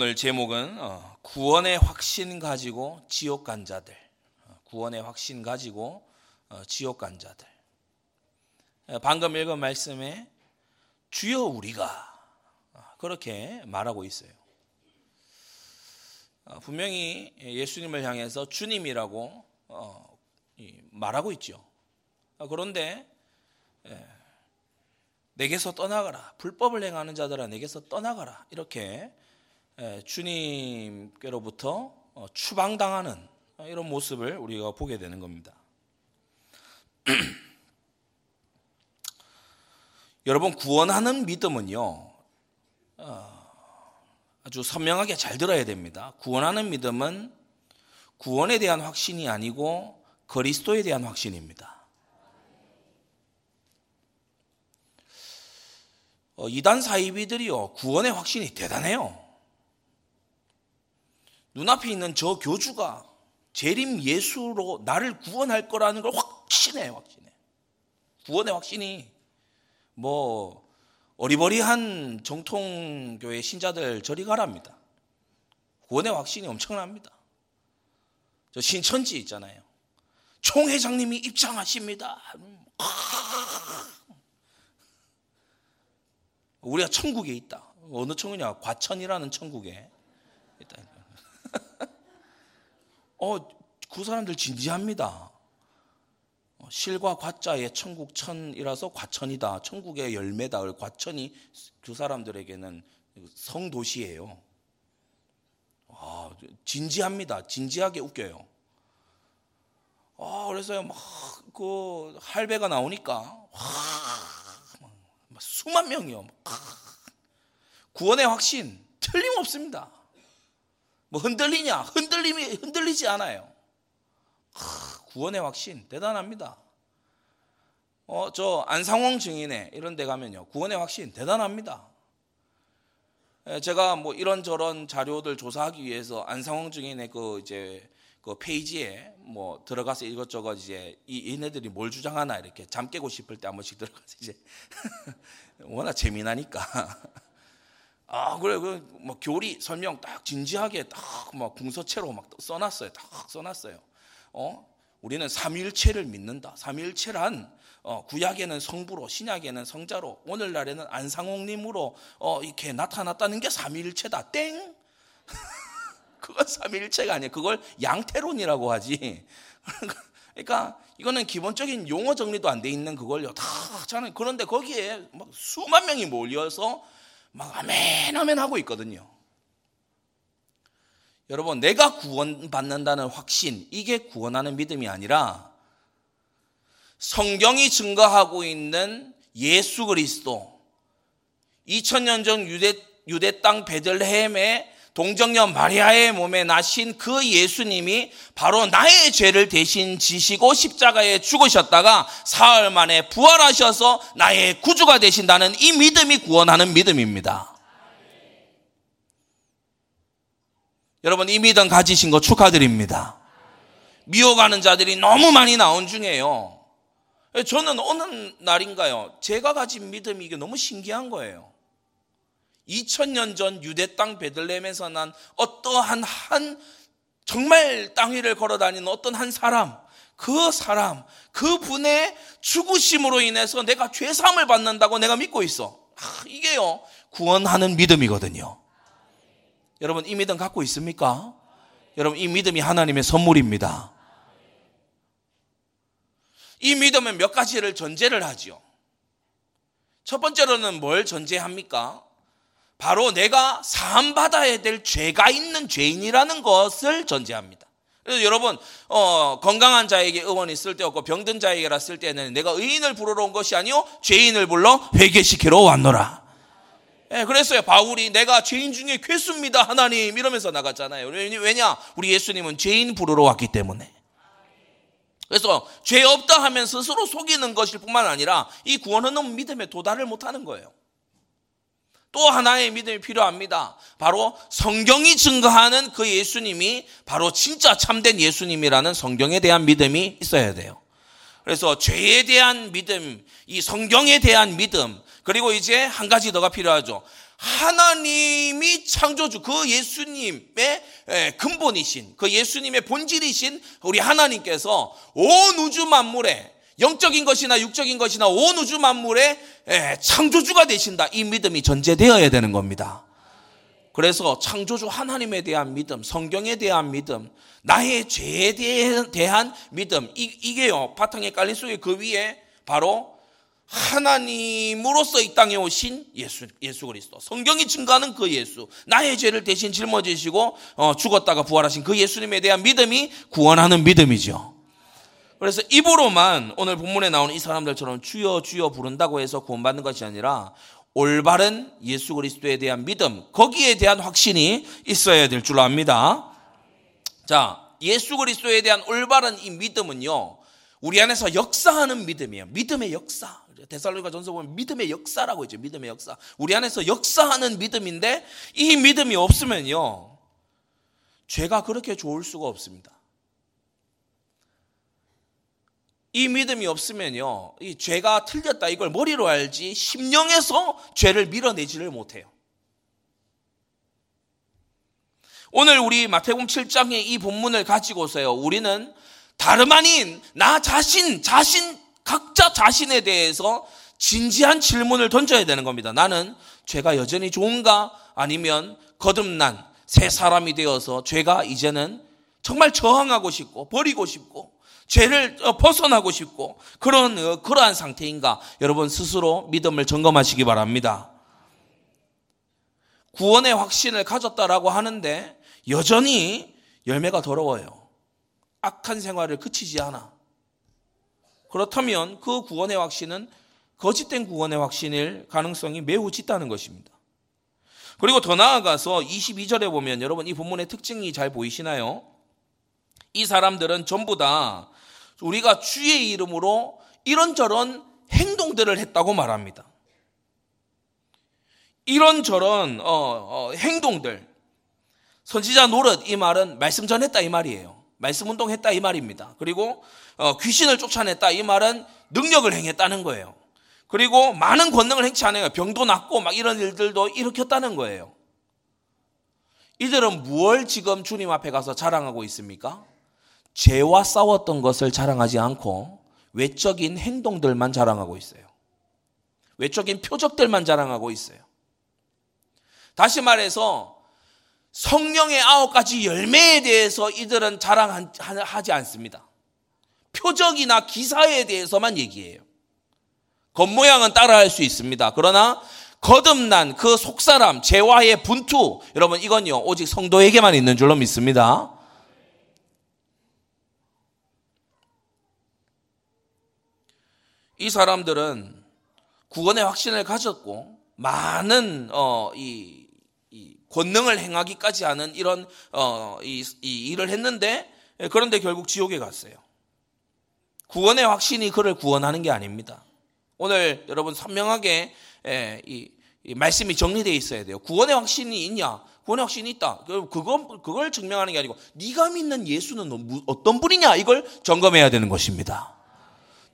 오늘 제목은 어, 구원의 확신 가지고 지옥 간 자들. 어, 구원의 확신 가지고 어, 지옥 간 자들. 방금 읽은 말씀에 주여 우리가 그렇게 말하고 있어요. 분명히 예수님을 향해서 주님이라고 말하고 있죠. 그런데 예, 내게서 떠나가라. 불법을 행하는 자들아 내게서 떠나가라. 이렇게 예, 주님께로부터 어, 추방당하는 이런 모습을 우리가 보게 되는 겁니다. 여러분 구원하는 믿음은요 어, 아주 선명하게 잘 들어야 됩니다. 구원하는 믿음은 구원에 대한 확신이 아니고 그리스도에 대한 확신입니다. 어, 이단 사이비들이요 구원의 확신이 대단해요. 눈앞에 있는 저 교주가 재림 예수로 나를 구원할 거라는 걸 확신해, 확신해. 구원의 확신이 뭐 어리버리한 정통교회 신자들 저리 가랍니다. 구원의 확신이 엄청납니다. 저 신천지 있잖아요. 총 회장님이 입장하십니다. 우리가 천국에 있다. 어느 천국이냐? 과천이라는 천국에 있다. 어, 그 사람들 진지합니다. 어, 실과 과자의 천국 천이라서 과천이다. 천국의 열매다. 과천이 그 사람들에게는 성도시예요. 아, 진지합니다. 진지하게 웃겨요. 아, 그래서 막 그 할배가 나오니까 와, 수만 명이요. 구원의 확신 틀림없습니다. 뭐 흔들리냐? 흔들림이 흔들리지 않아요. 구원의 확신 대단합니다. 어, 저 안상홍 증인회 이런 데 가면요. 구원의 확신 대단합니다. 제가 뭐 이런저런 자료들 조사하기 위해서 안상홍 증인의 그 이제 그 페이지에 뭐 들어가서 이것저것 이제 이 얘네들이 뭘 주장하나 이렇게 잠 깨고 싶을 때 한 번씩 들어가서 이제 워낙 재미나니까 아 그래 그뭐 교리 설명 딱 진지하게 딱막 궁서체로 막 써놨어요. 딱 써놨어요. 어 우리는 삼일체를 믿는다. 삼일체란 어, 구약에는 성부로 신약에는 성자로 오늘날에는 안상홍님으로 어, 이렇게 나타났다는 게 삼일체다. 땡. 그건 삼일체가 아니에요. 그걸 양태론이라고 하지. 그러니까 이거는 기본적인 용어 정리도 안 돼 있는 그걸요. 다 저는 그런데 거기에 막 수만 명이 몰려서 막 아멘 아멘 하고 있거든요. 여러분 내가 구원받는다는 확신 이게 구원하는 믿음이 아니라 성경이 증거하고 있는 예수 그리스도 2000년 전 유대 유대 땅 베들레헴에 동정녀 마리아의 몸에 나신 그 예수님이 바로 나의 죄를 대신 지시고 십자가에 죽으셨다가 사흘 만에 부활하셔서 나의 구주가 되신다는 이 믿음이 구원하는 믿음입니다. 여러분 이 믿음 가지신 거 축하드립니다. 미워가는 자들이 너무 많이 나온 중에요. 저는 어느 날인가요? 제가 가진 믿음이 이게 너무 신기한 거예요. 2000년 전 유대 땅 베들레헴에서 난 어떠한 한 정말 땅 위를 걸어 다니는 어떤 한 사람 그 사람 그 분의 죽으심으로 인해서 내가 죄 사함을 받는다고 내가 믿고 있어. 아, 이게요. 구원하는 믿음이거든요. 여러분 이 믿음 갖고 있습니까? 여러분 이 믿음이 하나님의 선물입니다. 이 믿음은 몇 가지를 전제를 하지요. 첫 번째로는 뭘 전제합니까? 바로 내가 사함받아야 될 죄가 있는 죄인이라는 것을 전제합니다. 그래서 여러분 어, 건강한 자에게 의원이 쓸데없고 병든 자에게라 쓸 때는 내가 의인을 부르러 온 것이 아니요 죄인을 불러 회개시키러 왔노라. 예, 그랬어요. 바울이 내가 죄인 중에 괴수입니다 하나님 이러면서 나갔잖아요. 왜냐? 우리 예수님은 죄인 부르러 왔기 때문에. 그래서 죄 없다 하면 스스로 속이는 것일 뿐만 아니라 이 구원은 믿음에 도달을 못하는 거예요. 또 하나의 믿음이 필요합니다. 바로 성경이 증거하는 그 예수님이 바로 진짜 참된 예수님이라는 성경에 대한 믿음이 있어야 돼요. 그래서 죄에 대한 믿음, 이 성경에 대한 믿음, 그리고 이제 한 가지 더가 필요하죠. 하나님이 창조주 그 예수님의 근본이신 그 예수님의 본질이신 우리 하나님께서 온 우주 만물에 영적인 것이나 육적인 것이나 온 우주 만물의 창조주가 되신다. 이 믿음이 전제되어야 되는 겁니다. 그래서 창조주 하나님에 대한 믿음, 성경에 대한 믿음, 나의 죄에 대한 믿음, 이, 게요 바탕에 깔린 속에 그 위에 바로 하나님으로서 이 땅에 오신 예수, 예수 그리스도. 성경이 증거하는 그 예수. 나의 죄를 대신 짊어지시고 어, 죽었다가 부활하신 그 예수님에 대한 믿음이 구원하는 믿음이죠. 그래서 입으로만 오늘 본문에 나오는 이 사람들처럼 주여 주여 부른다고 해서 구원받는 것이 아니라 올바른 예수 그리스도에 대한 믿음, 거기에 대한 확신이 있어야 될 줄 압니다. 자, 예수 그리스도에 대한 올바른 이 믿음은요, 우리 안에서 역사하는 믿음이에요. 믿음의 역사. 데살로니가 전서 보면 믿음의 역사라고 있죠. 믿음의 역사. 우리 안에서 역사하는 믿음인데 이 믿음이 없으면요. 죄가 그렇게 좋을 수가 없습니다. 이 믿음이 없으면요. 이 죄가 틀렸다 이걸 머리로 알지 심령에서 죄를 밀어내지를 못해요. 오늘 우리 마태복음 7장의 이 본문을 가지고서요. 우리는 다름 아닌 나 자신 자신 각자 자신에 대해서 진지한 질문을 던져야 되는 겁니다. 나는 죄가 여전히 좋은가? 아니면 거듭난 새 사람이 되어서 죄가 이제는 정말 저항하고 싶고 버리고 싶고 죄를 어, 벗어나고 싶고 그런 어, 그러한 상태인가? 여러분 스스로 믿음을 점검하시기 바랍니다. 구원의 확신을 가졌다라고 하는데 여전히 열매가 더러워요. 악한 생활을 그치지 않아. 그렇다면 그 구원의 확신은 거짓된 구원의 확신일 가능성이 매우 짙다는 것입니다. 그리고 더 나아가서 22절에 보면 여러분 이 본문의 특징이 잘 보이시나요? 이 사람들은 전부 다 우리가 주의 이름으로 이런저런 행동들을 했다고 말합니다. 이런저런 어, 어, 행동들 선지자 노릇 이 말은 말씀 전했다 이 말이에요. 말씀 운동했다 이 말입니다. 그리고 어, 귀신을 쫓아냈다 이 말은 능력을 행했다는 거예요. 그리고 많은 권능을 행치 않아요. 병도 낫고 막 이런 일들도 일으켰다는 거예요. 이들은 무엇 지금 주님 앞에 가서 자랑하고 있습니까? 죄와 싸웠던 것을 자랑하지 않고 외적인 행동들만 자랑하고 있어요. 외적인 표적들만 자랑하고 있어요. 다시 말해서 성령의 아홉 가지 열매에 대해서 이들은 자랑하지 않습니다. 표적이나 기사에 대해서만 얘기해요. 겉모양은 따라할 수 있습니다. 그러나 거듭난 그 속사람, 재화의 분투, 여러분 이건요, 오직 성도에게만 있는 줄로 믿습니다. 이 사람들은 구원의 확신을 가졌고, 많은, 어, 이, 이 권능을 행하기까지 하는 이런, 어, 이, 이 일을 했는데, 그런데 결국 지옥에 갔어요. 구원의 확신이 그를 구원하는 게 아닙니다. 오늘 여러분 선명하게 이, 이 말씀이 정리되어 있어야 돼요. 구원의 확신이 있냐? 구원의 확신이 있다. 그거 그걸 증명하는 게 아니고 네가 믿는 예수는 어떤 분이냐 이걸 점검해야 되는 것입니다.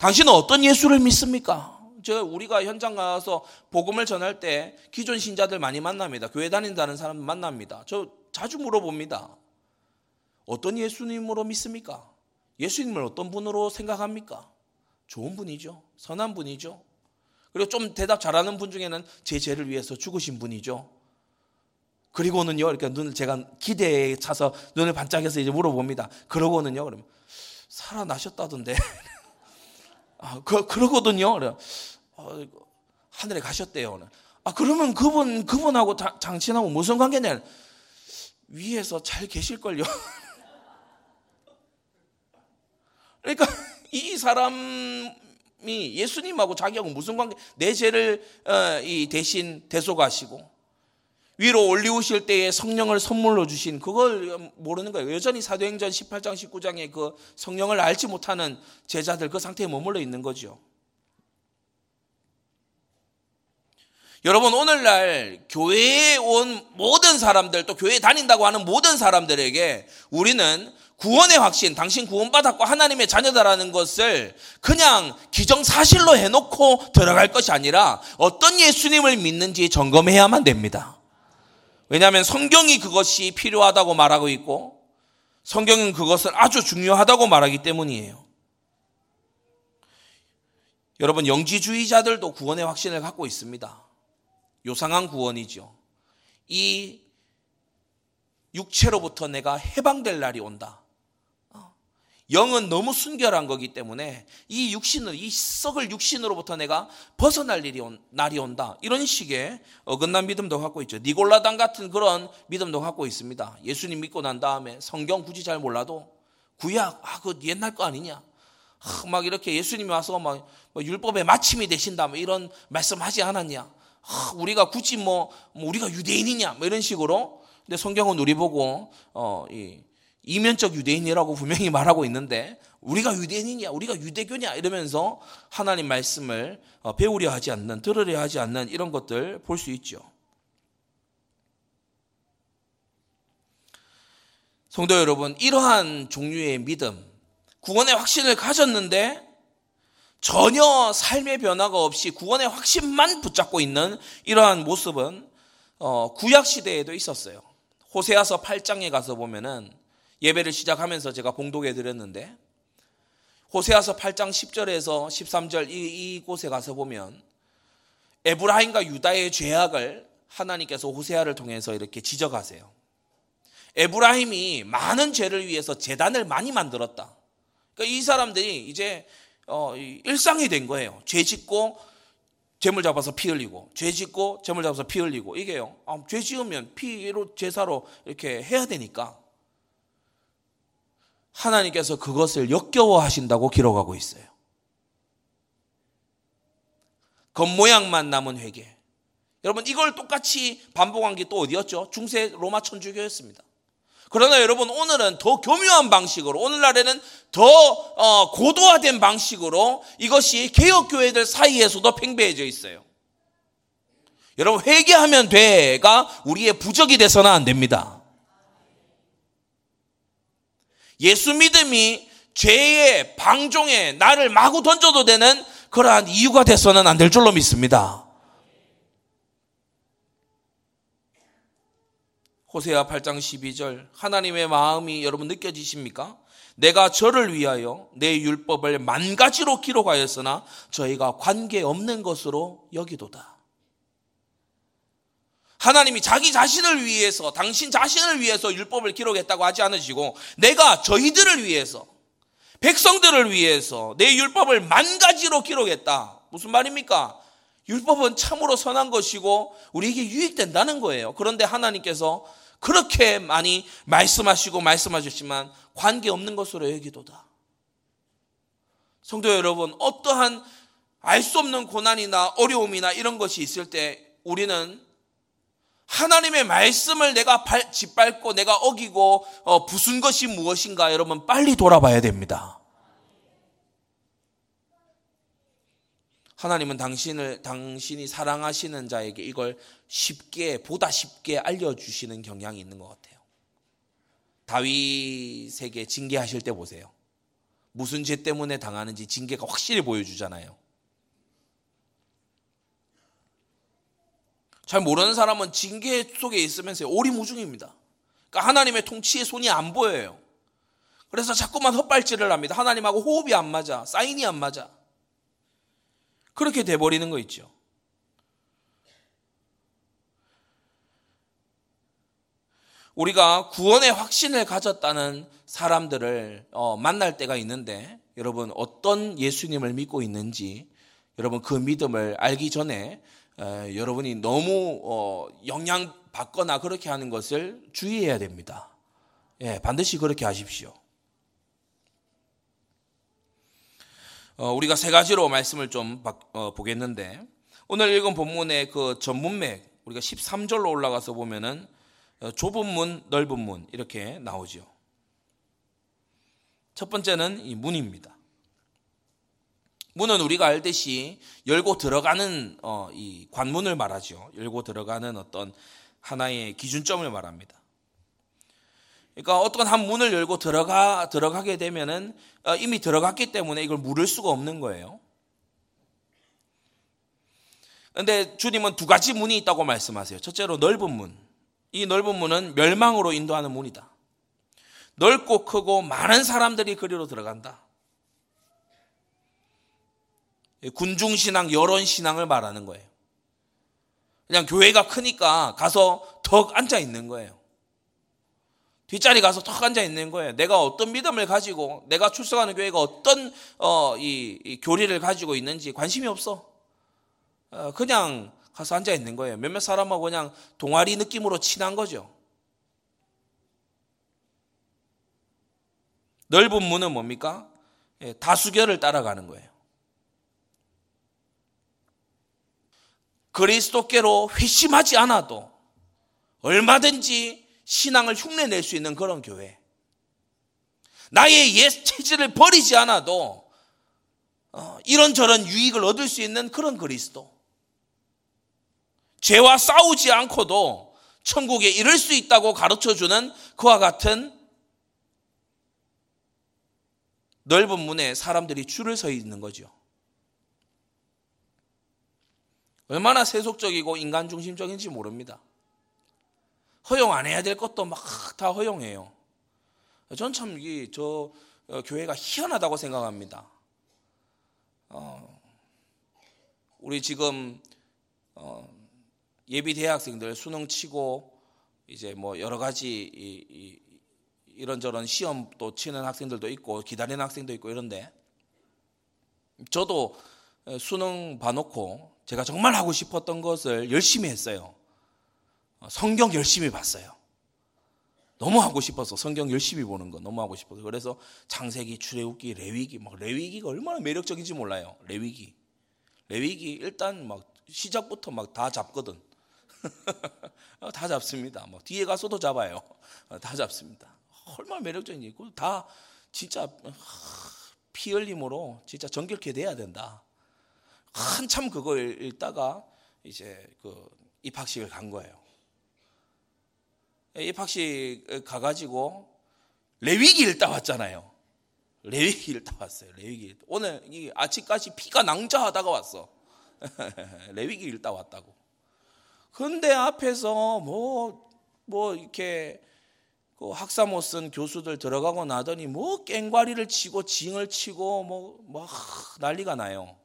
당신은 어떤 예수를 믿습니까? 저 우리가 현장 가서 복음을 전할 때 기존 신자들 많이 만납니다. 교회 다닌다는 사람 만납니다. 저 자주 물어봅니다. 어떤 예수님으로 믿습니까? 예수님을 어떤 분으로 생각합니까? 좋은 분이죠. 선한 분이죠. 그리고 좀 대답 잘하는 분 중에는 제 죄를 위해서 죽으신 분이죠. 그리고는요, 이렇게 눈을 제가 기대에 차서 눈을 반짝여서 이제 물어봅니다. 그러고는요, 그러면 살아나셨다던데. 아, 그, 그러거든요. 어, 하늘에 가셨대요. 아, 그러면 그분, 그분하고 장친하고 무슨 관계냐? 위에서 잘 계실걸요. 그러니까 이 사람이 예수님하고 자기하고 무슨 관계? 내 죄를 어, 대신 대속하시고 위로 올리우실 때에 성령을 선물로 주신 그걸 모르는 거예요. 여전히 사도행전 18장 19장의 그 성령을 알지 못하는 제자들 그 상태에 머물러 있는 거죠. 여러분 오늘날 교회에 온 모든 사람들 또 교회 에 다닌다고 하는 모든 사람들에게 우리는 구원의 확신, 당신 구원받았고 하나님의 자녀다라는 것을 그냥 기정사실로 해놓고 들어갈 것이 아니라 어떤 예수님을 믿는지 점검해야만 됩니다. 왜냐하면 성경이 그것이 필요하다고 말하고 있고 성경은 그것을 아주 중요하다고 말하기 때문이에요. 여러분, 영지주의자들도 구원의 확신을 갖고 있습니다. 요상한 구원이죠. 이 육체로부터 내가 해방될 날이 온다. 영은 너무 순결한 거기 때문에 이 육신으로, 이 썩을 육신으로부터 내가 벗어날 일이 온, 날이 온다. 이런 식의 어긋난 믿음도 갖고 있죠. 니골라당 같은 그런 믿음도 갖고 있습니다. 예수님 믿고 난 다음에 성경 굳이 잘 몰라도 구약, 아, 그 옛날 거 아니냐. 아, 막 이렇게 예수님이 와서 막뭐 율법의 마침이 되신다. 뭐 이런 말씀 하지 않았냐. 아, 우리가 굳이 뭐, 뭐 우리가 유대인이냐. 뭐 이런 식으로. 근데 성경은 우리 보고, 어, 이, 이면적 유대인이라고 분명히 말하고 있는데 우리가 유대인이냐 우리가 유대교냐 이러면서 하나님 말씀을 어, 배우려 하지 않는 들으려 하지 않는 이런 것들 볼 수 있죠. 성도 여러분 이러한 종류의 믿음 구원의 확신을 가졌는데 전혀 삶의 변화가 없이 구원의 확신만 붙잡고 있는 이러한 모습은 어, 구약 시대에도 있었어요. 호세아서 8장에 가서 보면은 예배를 시작하면서 제가 봉독해 드렸는데 호세아서 8장 10절에서 13절 이, 이곳에 가서 보면 에브라임과 유다의 죄악을 하나님께서 호세아를 통해서 이렇게 지적하세요. 에브라임이 많은 죄를 위해서 재단을 많이 만들었다. 그러니까 이 사람들이 이제 어, 일상이 된 거예요. 죄 짓고 재물 잡아서 피 흘리고 죄 짓고 재물 잡아서 피 흘리고 이게요. 아, 죄 지으면 피로 제사로 이렇게 해야 되니까 하나님께서 그것을 역겨워하신다고 기록하고 있어요. 겉모양만 남은 회개. 여러분 이걸 똑같이 반복한 게 또 어디였죠? 중세 로마 천주교였습니다. 그러나 여러분 오늘은 더 교묘한 방식으로 오늘날에는 더 어, 고도화된 방식으로 이것이 개혁 교회들 사이에서도 팽배해져 있어요. 여러분 회개하면 돼가 우리의 부적이 돼서는 안 됩니다. 예수 믿음이 죄의 방종에 나를 마구 던져도 되는 그러한 이유가 돼서는 안 될 줄로 믿습니다. 호세아 8장 12절 하나님의 마음이 여러분 느껴지십니까? 내가 저를 위하여 내 율법을 만 가지로 기록하였으나 저희가 관계 없는 것으로 여기도다. 하나님이 자기 자신을 위해서, 당신 자신을 위해서 율법을 기록했다고 하지 않으시고, 내가 저희들을 위해서, 백성들을 위해서 내 율법을 만 가지로 기록했다. 무슨 말입니까? 율법은 참으로 선한 것이고, 우리에게 유익된다는 거예요. 그런데 하나님께서 그렇게 많이 말씀하시고 말씀하셨지만, 관계없는 것으로 여기도다. 성도 여러분, 어떠한 알 수 없는 고난이나 어려움이나 이런 것이 있을 때 우리는 하나님의 말씀을 내가 짓밟고 내가 어기고 어, 부순 것이 무엇인가 여러분 빨리 돌아봐야 됩니다. 하나님은 당신을 당신이 사랑하시는 자에게 이걸 쉽게 보다 쉽게 알려주시는 경향이 있는 것 같아요. 다윗에게 징계하실 때 보세요. 무슨 죄 때문에 당하는지 징계가 확실히 보여주잖아요. 잘 모르는 사람은 징계 속에 있으면서 오리무중입니다. 그러니까 하나님의 통치의 손이 안 보여요. 그래서 자꾸만 헛발질을 합니다. 하나님하고 호흡이 안 맞아. 사인이 안 맞아. 그렇게 돼버리는 거 있죠. 우리가 구원의 확신을 가졌다는 사람들을 어, 만날 때가 있는데 여러분 어떤 예수님을 믿고 있는지 여러분 그 믿음을 알기 전에 에, 여러분이 너무 어, 영향 받거나 그렇게 하는 것을 주의해야 됩니다. 예, 반드시 그렇게 하십시오. 어, 우리가 세 가지로 말씀을 좀 어, 보겠는데 오늘 읽은 본문의 그 전문맥 우리가 13절로 올라가서 보면은 어, 좁은 문, 넓은 문 이렇게 나오죠. 첫 번째는 이 문입니다. 문은 우리가 알듯이 열고 들어가는 어, 이 관문을 말하죠. 열고 들어가는 어떤 하나의 기준점을 말합니다. 그러니까 어떤 한 문을 열고 들어가 들어가게 되면은 어, 이미 들어갔기 때문에 이걸 물을 수가 없는 거예요. 근데 주님은 두 가지 문이 있다고 말씀하세요. 첫째로 넓은 문. 이 넓은 문은 멸망으로 인도하는 문이다. 넓고 크고 많은 사람들이 그리로 들어간다. 군중신앙, 여론신앙을 말하는 거예요. 그냥 교회가 크니까 가서 턱 앉아 있는 거예요. 뒷자리 가서 턱 앉아 있는 거예요. 내가 어떤 믿음을 가지고 내가 출석하는 교회가 어떤 어, 이, 이 교리를 가지고 있는지 관심이 없어. 어, 그냥 가서 앉아 있는 거예요. 몇몇 사람하고 그냥 동아리 느낌으로 친한 거죠. 넓은 문은 뭡니까? 예, 다수결을 따라가는 거예요. 그리스도께로 회심하지 않아도 얼마든지 신앙을 흉내낼 수 있는 그런 교회. 나의 옛 체질을 버리지 않아도 어, 이런저런 유익을 얻을 수 있는 그런 그리스도. 죄와 싸우지 않고도 천국에 이를 수 있다고 가르쳐 주는 그와 같은 넓은 문에 사람들이 줄을 서 있는 거죠. 얼마나 세속적이고 인간 중심적인지 모릅니다. 허용 안 해야 될 것도 막 다 허용해요. 전 참 이저 어, 교회가 희한하다고 생각합니다. 어, 우리 지금 어, 예비 대학생들 수능 치고 이제 뭐 여러 가지 이, 이, 이런저런 시험도 치는 학생들도 있고 기다리는 학생도 있고 이런데 저도 수능 봐놓고 제가 정말 하고 싶었던 것을 열심히 했어요. 성경 열심히 봤어요. 너무 하고 싶어서 성경 열심히 보는 거 너무 하고 싶어서 그래서 창세기, 출애굽기, 레위기 막 레위기가 얼마나 매력적인지 몰라요. 레위기, 레위기 일단 막 시작부터 막 다 잡거든. 다 잡습니다. 뭐 뒤에 가서도 잡아요. 다 잡습니다. 얼마나 매력적인지 다 진짜 피 흘림으로 진짜 정결케 돼야 된다. 한참 그거 읽다가 이제 그 입학식을 간 거예요. 입학식 가가지고 레위기 읽다 왔잖아요. 레위기 읽다 왔어요. 레위기 오늘 이 아침까지 피가 낭자하다가 왔어. 레위기 읽다 왔다고. 근데 앞에서 뭐뭐 뭐 이렇게 그 학사 못 쓴 교수들 들어가고 나더니 뭐 깽과리를 치고 징을 치고 뭐, 뭐 난리가 나요.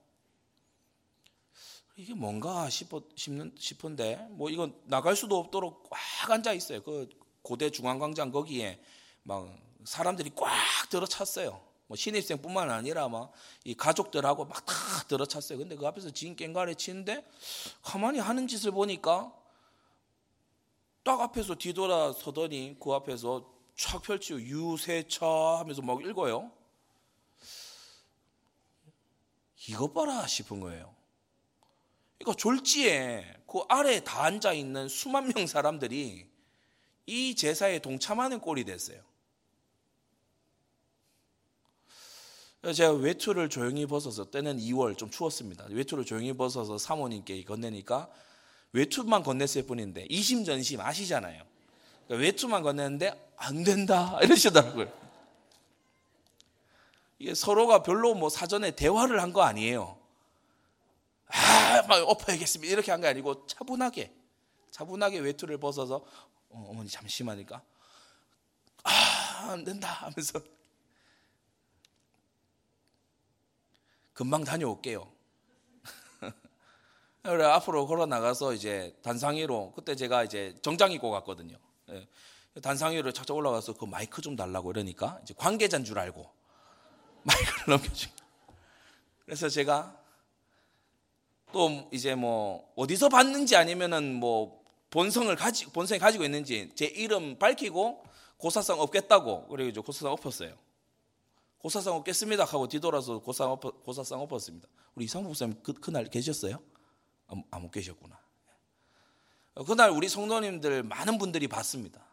이게 뭔가 싶는, 싶은데 뭐 이건 나갈 수도 없도록 꽉 앉아 있어요. 그 고대 중앙광장 거기에 막 사람들이 꽉 들어찼어요. 뭐 신입생뿐만 아니라 막 이 가족들하고 막 다 들어찼어요. 근데 그 앞에서 진 깽가리 치는데 가만히 하는 짓을 보니까 딱 앞에서 뒤돌아 서더니 그 앞에서 촥 펼치고 유세차 하면서 막 읽어요. 이것 봐라 싶은 거예요. 그러니까 졸지에 그 아래에 다 앉아 있는 수만 명 사람들이 이 제사에 동참하는 꼴이 됐어요. 제가 외투를 조용히 벗어서 때는 2월 좀 추웠습니다. 외투를 조용히 벗어서 사모님께 건네니까 외투만 건넸을 뿐인데 이심전심 아시잖아요. 그러니까 외투만 건넸는데 안 된다 이러시더라고요. 이게 서로가 별로 뭐 사전에 대화를 한 거 아니에요. 아, 막 엎어야겠습니다. 이렇게 한 게 아니고 차분하게, 차분하게 외투를 벗어서 어, 머니 잠시만이니까 아, 안 된다 하면서 금방 다녀올게요. 그래 앞으로 걸어 나가서 이제 단상위로 그때 제가 이제 정장 입고 갔거든요. 예. 단상위로 착착 올라가서 그 마이크 좀 달라고 이러니까 이제 관계자인 줄 알고 마이크를 넘겨준. 그래서 제가 또 이제 뭐 어디서 봤는지 아니면은 뭐 본성을 가지 본성이 가지고 있는지 제 이름 밝히고 고사성 없겠다고 그래가지고 고사성 엎었어요. 고사상 없겠습니다 하고 뒤돌아서 고사상, 엎어, 고사상 엎었습니다. 우리 이상부 목사님 그, 그날 계셨어요? 안, 안 계셨구나. 그날 우리 성도님들 많은 분들이 봤습니다.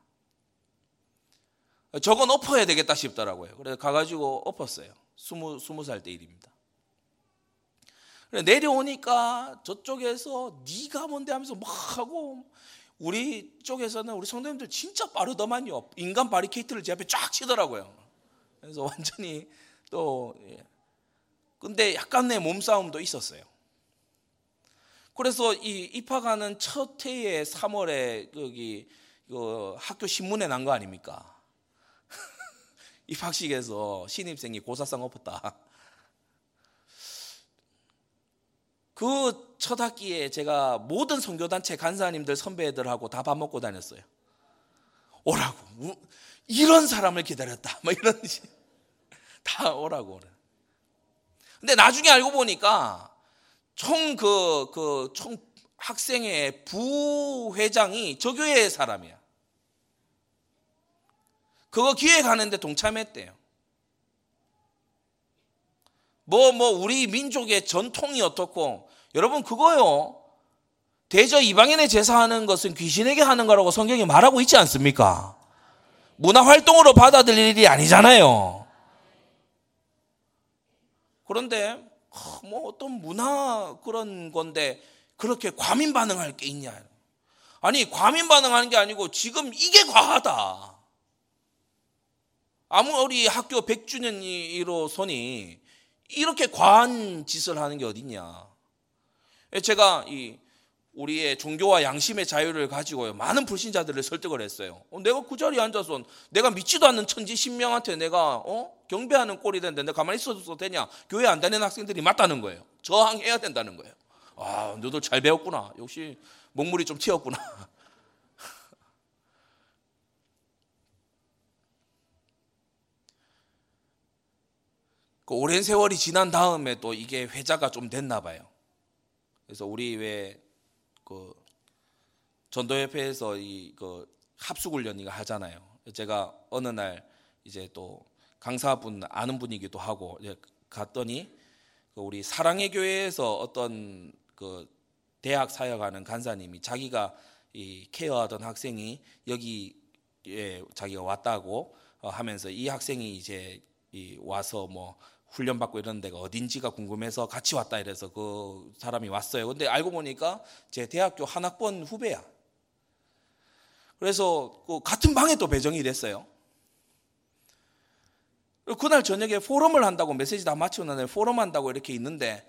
저건 엎어야 되겠다 싶더라고요. 그래서 가가지고 엎었어요. 스무, 스무 살 때 일입니다. 내려오니까 저쪽에서 네가 뭔데 하면서 막 하고 우리 쪽에서는 우리 성도님들 진짜 빠르더만요. 인간 바리케이트를 제 앞에 쫙 치더라고요. 그래서 완전히 또 예. 근데 약간의 몸싸움도 있었어요. 그래서 이 입학하는 첫 해에 3월에 여기 그 학교 신문에 난 거 아닙니까? 입학식에서 신입생이 고사성 엎었다. 그 첫 학기에 제가 모든 선교단체 간사님들 선배들하고 다 밥 먹고 다녔어요. 오라고. 이런 사람을 기다렸다. 뭐 이런 다 오라고. 근데 나중에 알고 보니까 총 그, 그, 총 학생의 부회장이 저 교회 사람이야. 그거 기획하는데 동참했대요. 뭐, 뭐, 우리 민족의 전통이 어떻고, 여러분, 그거요. 대저 이방인의 제사하는 것은 귀신에게 하는 거라고 성경이 말하고 있지 않습니까? 문화 활동으로 받아들일 일이 아니잖아요. 그런데 뭐 어떤 문화 그런 건데 그렇게 과민 반응할 게 있냐? 아니 과민 반응하는 게 아니고 지금 이게 과하다. 아무리 학교 100주년이로서니 이렇게 과한 짓을 하는 게 어딨냐? 제가 이 우리의 종교와 양심의 자유를 가지고요 많은 불신자들을 설득을 했어요. 어, 내가 그 자리에 앉아서 내가 믿지도 않는 천지 신명한테 내가 어? 경배하는 꼴이 되는데 내가 가만히 있어도 되냐? 교회 안 다니는 학생들이 맞다는 거예요. 저항해야 된다는 거예요. 아, 너도 잘 배웠구나. 역시 목물이 좀 튀었구나. 그 오랜 세월이 지난 다음에 또 이게 회자가 좀 됐나 봐요. 그래서 우리 왜그 전도협회에서 이 그 합숙훈련 이거 하잖아요. 제가 어느 날 이제 또 강사분 아는 분이기도 하고 갔더니 그 우리 사랑의 교회에서 어떤 그 대학 사역하는 간사님이 자기가 이 케어하던 학생이 여기에 자기가 왔다고 어, 하면서 이 학생이 이제 와서 뭐 훈련 받고 이런 데가 어딘지가 궁금해서 같이 왔다 이래서 그 사람이 왔어요. 근데 알고 보니까 제 대학교 한 학번 후배야. 그래서 그 같은 방에 또 배정이 됐어요. 그날 저녁에 포럼을 한다고 메시지 다 마치고 나서 포럼 한다고 이렇게 있는데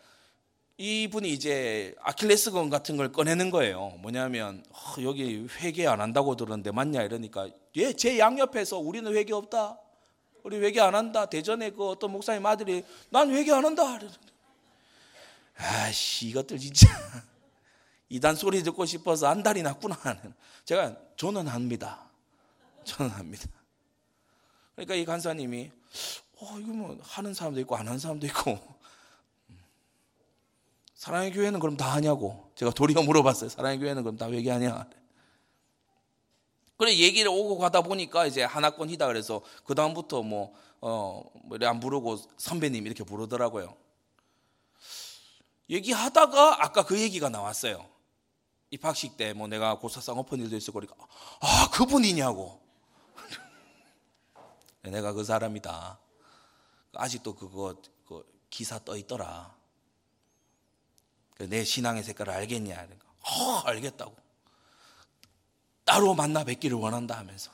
이분이 이제 아킬레스건 같은 걸 꺼내는 거예요. 뭐냐면 어, 여기 회개 안 한다고 들었는데 맞냐 이러니까 예, 제 양옆에서 우리는 회개 없다. 우리 회개 안 한다. 대전에 그 어떤 목사님 아들이 난 회개 안 한다. 아씨 이것들 진짜 이단 소리 듣고 싶어서 한 달이 났구나. 제가 저는 합니다. 저는 합니다. 그러니까 이 간사님이 어 이거 뭐 하는 사람도 있고 안 하는 사람도 있고 사랑의 교회는 그럼 다 하냐고 제가 도리어 물어봤어요. 사랑의 교회는 그럼 다 회개하냐? 그래 얘기를 오고 가다 보니까 이제 하나권이다 그래서 그 다음부터 뭐 어안 뭐 부르고 선배님 이렇게 부르더라고요. 얘기하다가 아까 그 얘기가 나왔어요. 입학식 때 뭐 내가 고사상 오픈 일도 있었고 그러니까 아 그분이냐고. 내가 그 사람이다. 아직도 그거 그 기사 떠 있더라. 내 신앙의 색깔을 알겠냐? 그러니까, 어, 알겠다고. 따로 만나 뵙기를 원한다 하면서.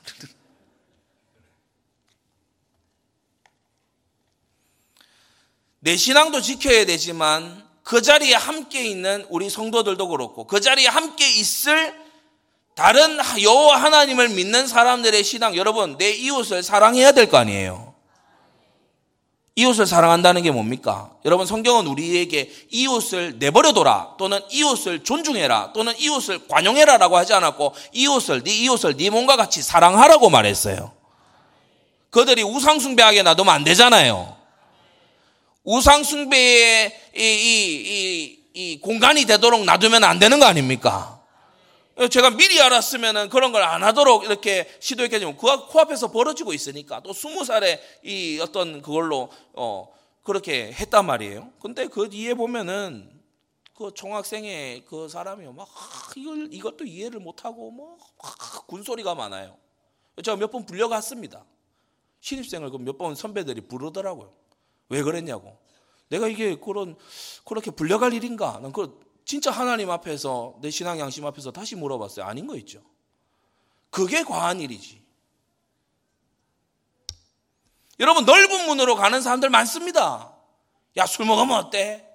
내 신앙도 지켜야 되지만 그 자리에 함께 있는 우리 성도들도 그렇고 그 자리에 함께 있을 다른 여호와 하나님을 믿는 사람들의 신앙 여러분 내 이웃을 사랑해야 될 거 아니에요. 이웃을 사랑한다는 게 뭡니까? 여러분 성경은 우리에게 이웃을 내버려둬라 또는 이웃을 존중해라 또는 이웃을 관용해라라고 하지 않았고 이웃을 네 이웃을 네 몸과 같이 사랑하라고 말했어요. 그들이 우상 숭배하게 놔두면 안 되잖아요. 우상 숭배의 이, 이, 이, 이 공간이 되도록 놔두면 안 되는 거 아닙니까? 제가 미리 알았으면 그런 걸 안 하도록 이렇게 시도했게 되면 그 코앞에서 벌어지고 있으니까 또 스무 살에 이 어떤 그걸로 어 그렇게 했단 말이에요. 근데 그 뒤에 보면은 그 총학생의 그 사람이 막 이걸 이것도 이해를 못하고 뭐 군소리가 많아요. 제가 몇 번 불려갔습니다. 신입생을 그몇번 선배들이 부르더라고요. 왜 그랬냐고. 내가 이게 그런 그렇게 불려갈 일인가? 난 그 진짜 하나님 앞에서 내 신앙 양심 앞에서 다시 물어봤어요. 아닌 거 있죠. 그게 과한 일이지. 여러분 넓은 문으로 가는 사람들 많습니다. 야 술 먹으면 어때?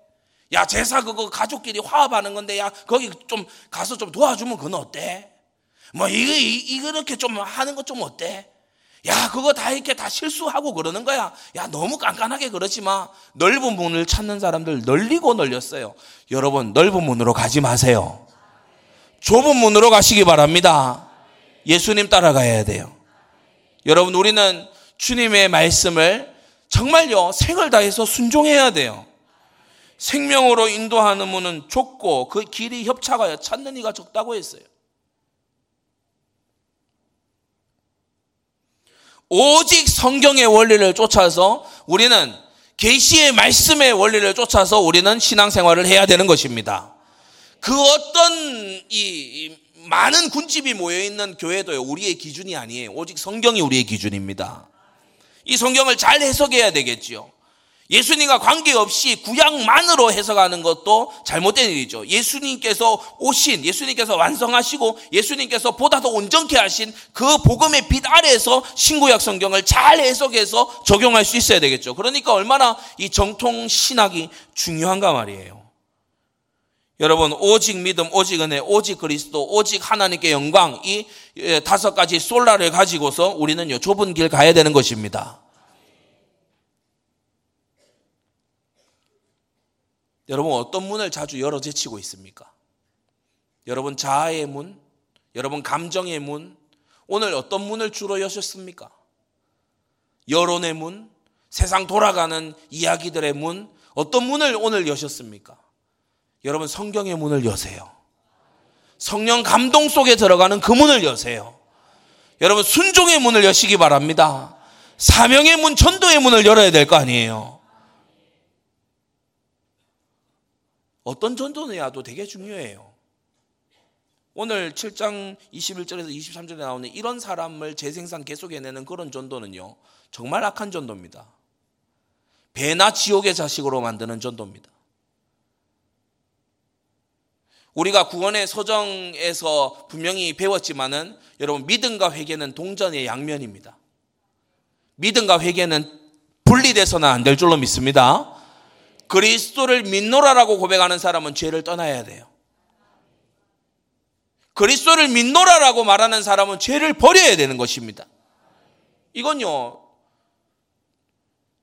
야 제사 그거 가족끼리 화합하는 건데 야 거기 좀 가서 좀 도와주면 그건 어때? 뭐 이거 이렇게 좀 하는 거좀 어때? 야 그거 다 이렇게 다 실수하고 그러는 거야. 야 너무 깐깐하게 그러지 마. 넓은 문을 찾는 사람들 널리고 널렸어요. 여러분 넓은 문으로 가지 마세요. 좁은 문으로 가시기 바랍니다. 예수님 따라가야 돼요. 여러분 우리는 주님의 말씀을 정말요 생을 다해서 순종해야 돼요. 생명으로 인도하는 문은 좁고 그 길이 협착하여 찾는 이가 적다고 했어요. 오직 성경의 원리를 쫓아서 우리는 계시의 말씀의 원리를 쫓아서 우리는 신앙생활을 해야 되는 것입니다. 그 어떤 이 많은 군집이 모여 있는 교회도요 우리의 기준이 아니에요. 오직 성경이 우리의 기준입니다. 이 성경을 잘 해석해야 되겠지요. 예수님과 관계없이 구약만으로 해석하는 것도 잘못된 일이죠. 예수님께서 오신, 예수님께서 완성하시고 예수님께서 보다 더 온전케 하신 그 복음의 빛 아래에서 신구약 성경을 잘 해석해서 적용할 수 있어야 되겠죠. 그러니까 얼마나 이 정통 신학이 중요한가 말이에요. 여러분, 오직 믿음, 오직 은혜, 오직 그리스도, 오직 하나님께 영광, 이 예, 다섯 가지 솔라를 가지고서 우리는 좁은 길 가야 되는 것입니다. 여러분 어떤 문을 자주 열어 제치고 있습니까? 여러분 자아의 문, 여러분 감정의 문, 오늘 어떤 문을 주로 여셨습니까? 여론의 문, 세상 돌아가는 이야기들의 문, 어떤 문을 오늘 여셨습니까? 여러분 성경의 문을 여세요. 성령 감동 속에 들어가는 그 문을 여세요. 여러분 순종의 문을 여시기 바랍니다. 사명의 문, 전도의 문을 열어야 될 거 아니에요. 어떤 전도냐도 되게 중요해요. 오늘 7장 21절에서 23절에 나오는 이런 사람을 재생산 계속해내는 그런 전도는요, 정말 악한 전도입니다. 배나 지옥의 자식으로 만드는 전도입니다. 우리가 구원의 서정에서 분명히 배웠지만은 여러분 믿음과 회개는 동전의 양면입니다. 믿음과 회개는 분리돼서는 안 될 줄로 믿습니다. 그리스도를 믿노라라고 고백하는 사람은 죄를 떠나야 돼요. 그리스도를 믿노라라고 말하는 사람은 죄를 버려야 되는 것입니다. 이건요,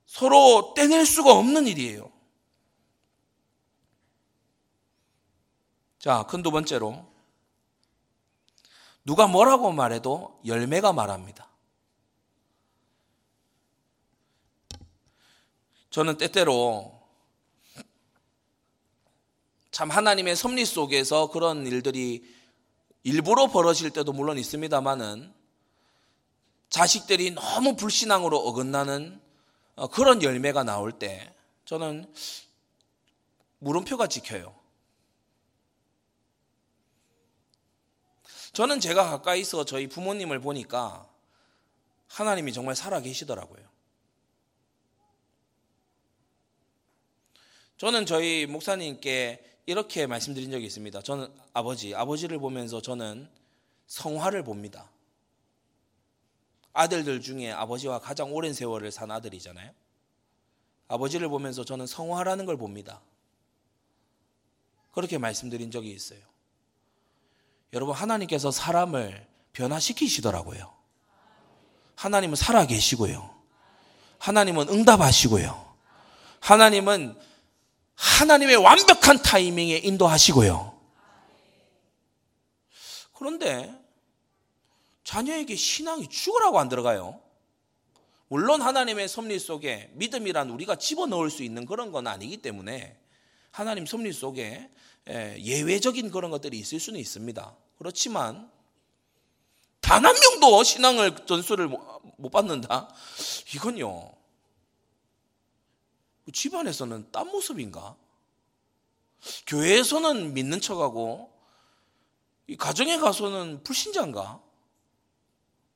서로 떼낼 수가 없는 일이에요. 자, 큰 두 번째로, 누가 뭐라고 말해도 열매가 말합니다. 저는 때때로 참 하나님의 섭리 속에서 그런 일들이 일부러 벌어질 때도 물론 있습니다만은 자식들이 너무 불신앙으로 어긋나는 어, 그런 열매가 나올 때 저는 물음표가 찍혀요. 저는 제가 가까이서 저희 부모님을 보니까 하나님이 정말 살아 계시더라고요. 저는 저희 목사님께 이렇게 말씀드린 적이 있습니다. 저는 아버지, 아버지를 보면서 저는 성화를 봅니다. 아들들 중에 아버지와 가장 오랜 세월을 산 아들이잖아요. 아버지를 보면서 저는 성화라는 걸 봅니다. 그렇게 말씀드린 적이 있어요. 여러분, 하나님께서 사람을 변화시키시더라고요. 하나님은 살아 계시고요. 하나님은 응답하시고요. 하나님은 하나님의 완벽한 타이밍에 인도하시고요. 그런데 자녀에게 신앙이 죽으라고 안 들어가요. 물론 하나님의 섭리 속에 믿음이란 우리가 집어넣을 수 있는 그런 건 아니기 때문에 하나님 섭리 속에 예외적인 그런 것들이 있을 수는 있습니다. 그렇지만 단 한 명도 신앙을 전수를 못 받는다? 이건요. 집안에서는 딴 모습인가? 교회에서는 믿는 척하고 이 가정에 가서는 불신자인가?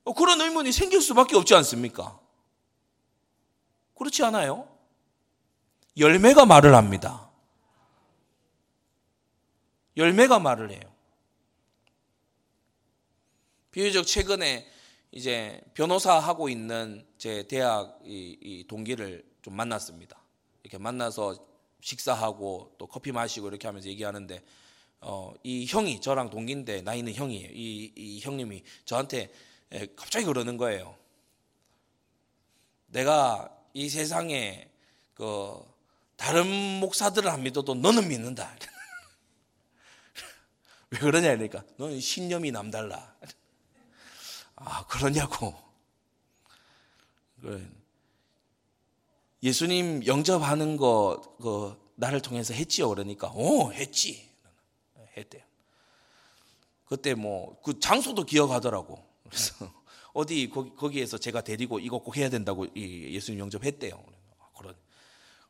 어, 그런 의문이 생길 수밖에 없지 않습니까? 그렇지 않아요? 열매가 말을 합니다. 열매가 말을 해요. 비교적 최근에 이제 변호사 하고 있는 제 대학 이, 이 동기를 좀 만났습니다. 이렇게 만나서 식사하고 또 커피 마시고 이렇게 하면서 얘기하는데 어, 이 형이 저랑 동기인데 나이는 형이에요. 이, 이 형님이 저한테 갑자기 그러는 거예요. 내가 이 세상에 그 다른 목사들을 안 믿어도 너는 믿는다. 왜 그러냐 그러니까 너는 신념이 남달라. 아 그러냐고. 예수님 영접하는 거 그 나를 통해서 했지요 그러니까 오 했지 했대요. 그때 뭐 그 장소도 기억하더라고. 그래서 어디 거기, 에서 제가 데리고 이거 꼭 해야 된다고 예수님 영접했대요.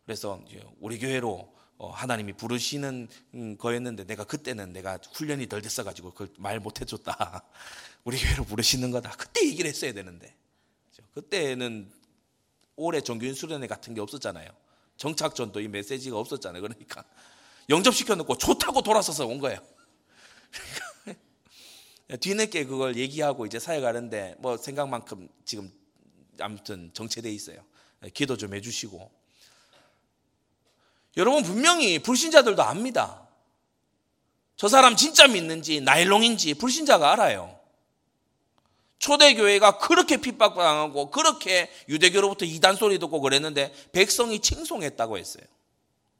그래서 우리 교회로 어, 하나님이 부르시는 음, 거였는데 내가 그때는 내가 훈련이 덜 됐어가지고 그말 못해줬다. 우리 교회로 부르시는 거다. 그때 얘기를 했어야 되는데 그때는 올해 정규인 수련회 같은 게 없었잖아요. 정착전도 이 메시지가 없었잖아요. 그러니까 영접시켜 놓고 좋다고 돌아서서 온 거예요. 뒤늦게 그걸 얘기하고 이제 사회 가는데 뭐 생각만큼 지금 아무튼 정체돼 있어요. 기도 좀 해주시고 여러분 분명히 불신자들도 압니다. 저 사람 진짜 믿는지 나일롱인지 불신자가 알아요. 초대교회가 그렇게 핍박당하고 그렇게 유대교로부터 이단 소리 듣고 그랬는데 백성이 칭송했다고 했어요.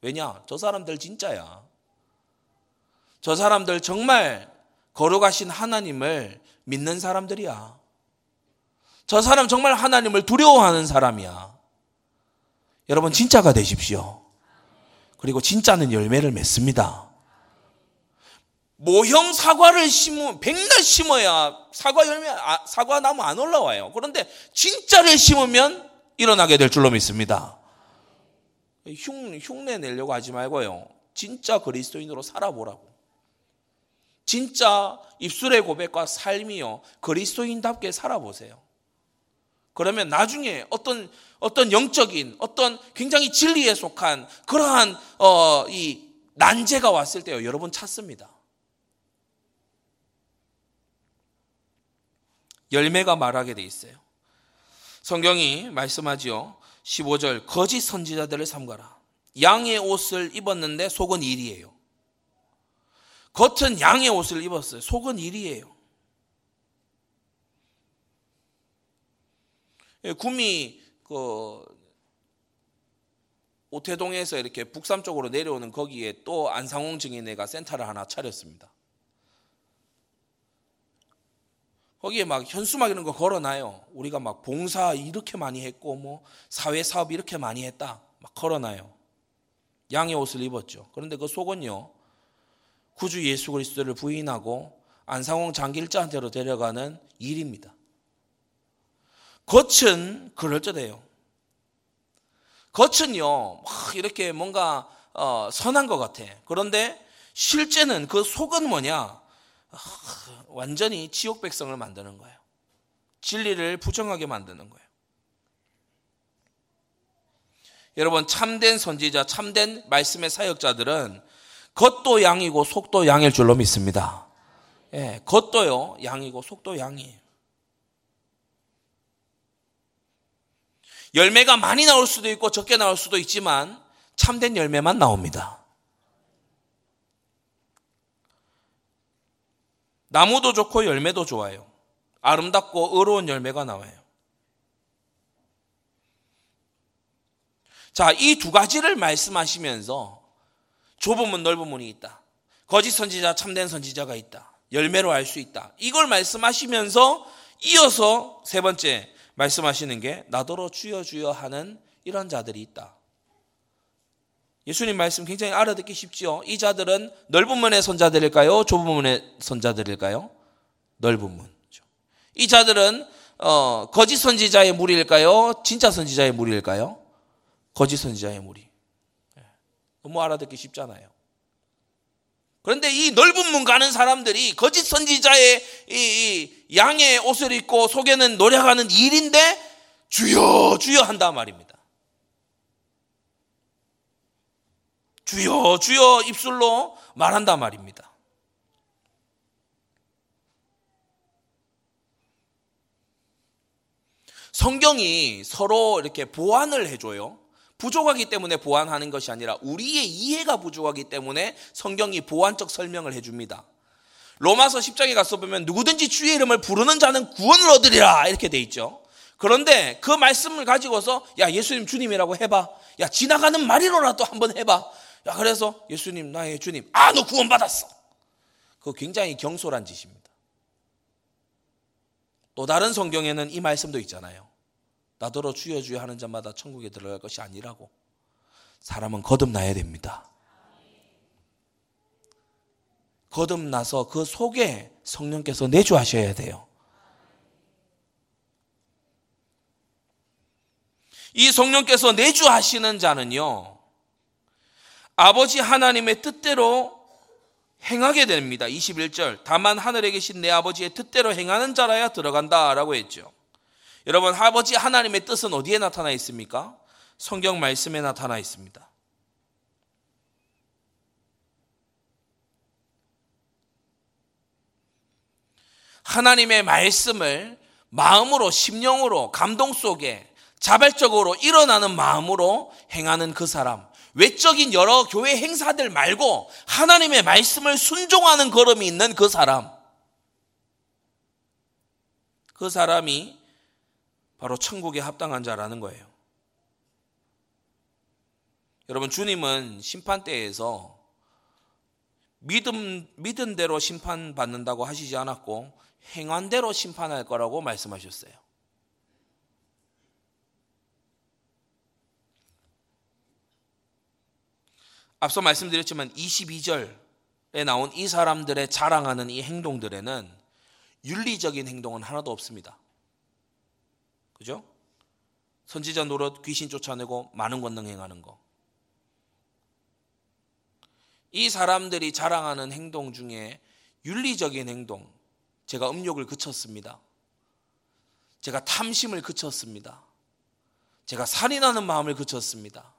왜냐? 저 사람들 진짜야. 저 사람들 정말 거룩하신 하나님을 믿는 사람들이야. 저 사람 정말 하나님을 두려워하는 사람이야. 여러분 진짜가 되십시오. 그리고 진짜는 열매를 맺습니다. 모형 사과를 심으면 백날 심어야 사과 열매 아, 사과 나무 안 올라와요. 그런데 진짜를 심으면 일어나게 될 줄로 믿습니다. 흉, 흉내 내려고 하지 말고요. 진짜 그리스도인으로 살아보라고. 진짜 입술의 고백과 삶이요. 그리스도인답게 살아보세요. 그러면 나중에 어떤 어떤 영적인 어떤 굉장히 진리에 속한 그러한 어, 이 난제가 왔을 때요 여러분 찾습니다. 열매가 말하게 돼 있어요. 성경이 말씀하지요. 15절 거짓 선지자들을 삼가라. 양의 옷을 입었는데 속은 일이에요. 겉은 양의 옷을 입었어요. 속은 일이에요. 예, 구미 그 오태동에서 이렇게 북삼 쪽으로 내려오는 거기에 또 안상홍 증인회가 센터를 하나 차렸습니다. 거기에 막 현수막 이런 거 걸어놔요. 우리가 막 봉사 이렇게 많이 했고 뭐 사회 사업 이렇게 많이 했다. 막 걸어놔요. 양의 옷을 입었죠. 그런데 그 속은요. 구주 예수 그리스도를 부인하고 안상홍 장길자한테로 데려가는 일입니다. 겉은 그럴듯해요. 겉은요, 막 이렇게 뭔가 어, 선한 것 같아. 그런데 실제는 그 속은 뭐냐? 아, 완전히 지옥 백성을 만드는 거예요. 진리를 부정하게 만드는 거예요. 여러분 참된 선지자, 참된 말씀의 사역자들은 겉도 양이고 속도 양일 줄로 믿습니다. 예, 겉도요 양이고 속도 양이에요. 열매가 많이 나올 수도 있고 적게 나올 수도 있지만 참된 열매만 나옵니다. 나무도 좋고 열매도 좋아요. 아름답고 의로운 열매가 나와요. 자, 이 두 가지를 말씀하시면서 좁은 문, 넓은 문이 있다. 거짓 선지자, 참된 선지자가 있다. 열매로 알 수 있다. 이걸 말씀하시면서 이어서 세 번째, 말씀하시는 게 나더러 주여 주여 하는 이런 자들이 있다. 예수님 말씀 굉장히 알아듣기 쉽지요. 이 자들은 넓은 문의 손자들일까요? 좁은 문의 손자들일까요? 넓은 문. 이 자들은 어, 거짓 선지자의 무리일까요? 진짜 선지자의 무리일까요? 거짓 선지자의 무리. 예. 너무 알아듣기 쉽잖아요. 그런데 이 넓은 문 가는 사람들이 거짓 선지자의 이, 이 양의 옷을 입고 속에는 노력하는 일인데 주여 주여 한다 말입니다. 주여 주여 입술로 말한다 말입니다. 성경이 서로 이렇게 보완을 해줘요. 부족하기 때문에 보완하는 것이 아니라 우리의 이해가 부족하기 때문에 성경이 보완적 설명을 해줍니다. 로마서 10장에 가서 보면 누구든지 주의 이름을 부르는 자는 구원을 얻으리라 이렇게 돼 있죠. 그런데 그 말씀을 가지고서 야 예수님 주님이라고 해봐. 야 지나가는 말이로라도 한번 해봐. 야 그래서 예수님 나의 주님. 아 너 구원 받았어. 그 굉장히 경솔한 짓입니다. 또 다른 성경에는 이 말씀도 있잖아요. 나더러 주여 주여 하는 자마다 천국에 들어갈 것이 아니라고. 사람은 거듭나야 됩니다. 거듭나서 그 속에 성령께서 내주하셔야 돼요. 이 성령께서 내주하시는 자는요, 아버지 하나님의 뜻대로 행하게 됩니다. 21절. 다만 하늘에 계신 내 아버지의 뜻대로 행하는 자라야 들어간다. 라고 했죠. 여러분, 아버지 하나님의 뜻은 어디에 나타나 있습니까? 성경 말씀에 나타나 있습니다. 하나님의 말씀을 마음으로, 심령으로, 감동 속에 자발적으로 일어나는 마음으로 행하는 그 사람. 외적인 여러 교회 행사들 말고 하나님의 말씀을 순종하는 걸음이 있는 그 사람. 그 사람이 바로 천국에 합당한 자라는 거예요. 여러분, 주님은 심판대에서 믿음, 믿은 대로 심판받는다고 하시지 않았고, 행한 대로 심판할 거라고 말씀하셨어요. 앞서 말씀드렸지만 22절에 나온 이 사람들의 자랑하는 이 행동들에는 윤리적인 행동은 하나도 없습니다. 그죠? 선지자 노릇, 귀신 쫓아내고 많은 권능 행하는 거. 이 사람들이 자랑하는 행동 중에 윤리적인 행동, 제가 음욕을 그쳤습니다. 제가 탐심을 그쳤습니다. 제가 살인하는 마음을 그쳤습니다.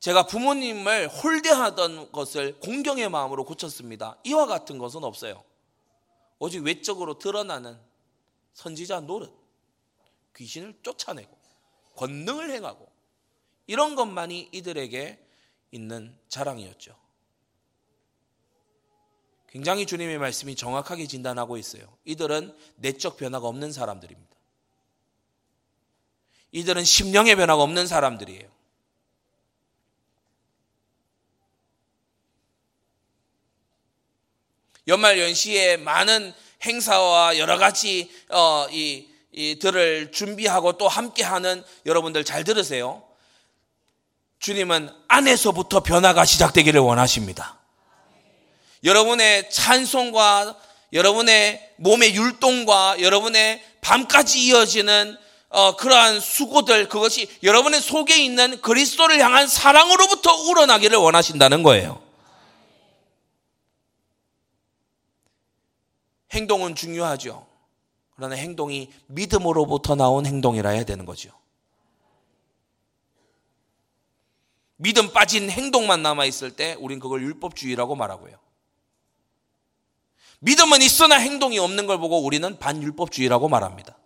제가 부모님을 홀대하던 것을 공경의 마음으로 고쳤습니다. 이와 같은 것은 없어요. 오직 외적으로 드러나는 선지자 노릇, 귀신을 쫓아내고 권능을 행하고 이런 것만이 이들에게 있는 자랑이었죠. 굉장히 주님의 말씀이 정확하게 진단하고 있어요. 이들은 내적 변화가 없는 사람들입니다. 이들은 심령의 변화가 없는 사람들이에요. 연말 연시에 많은 행사와 여러 가지 어, 이, 이들을 준비하고 또 함께하는 여러분들 잘 들으세요. 주님은 안에서부터 변화가 시작되기를 원하십니다. 여러분의 찬송과 여러분의 몸의 율동과 여러분의 밤까지 이어지는 어, 그러한 수고들 그것이 여러분의 속에 있는 그리스도를 향한 사랑으로부터 우러나기를 원하신다는 거예요. 행동은 중요하죠. 그러나 행동이 믿음으로부터 나온 행동이라 해야 되는 거죠. 믿음 빠진 행동만 남아 있을 때 우린 그걸 율법주의라고 말하고요. 믿음은 있으나 행동이 없는 걸 보고 우리는 반율법주의라고 말합니다.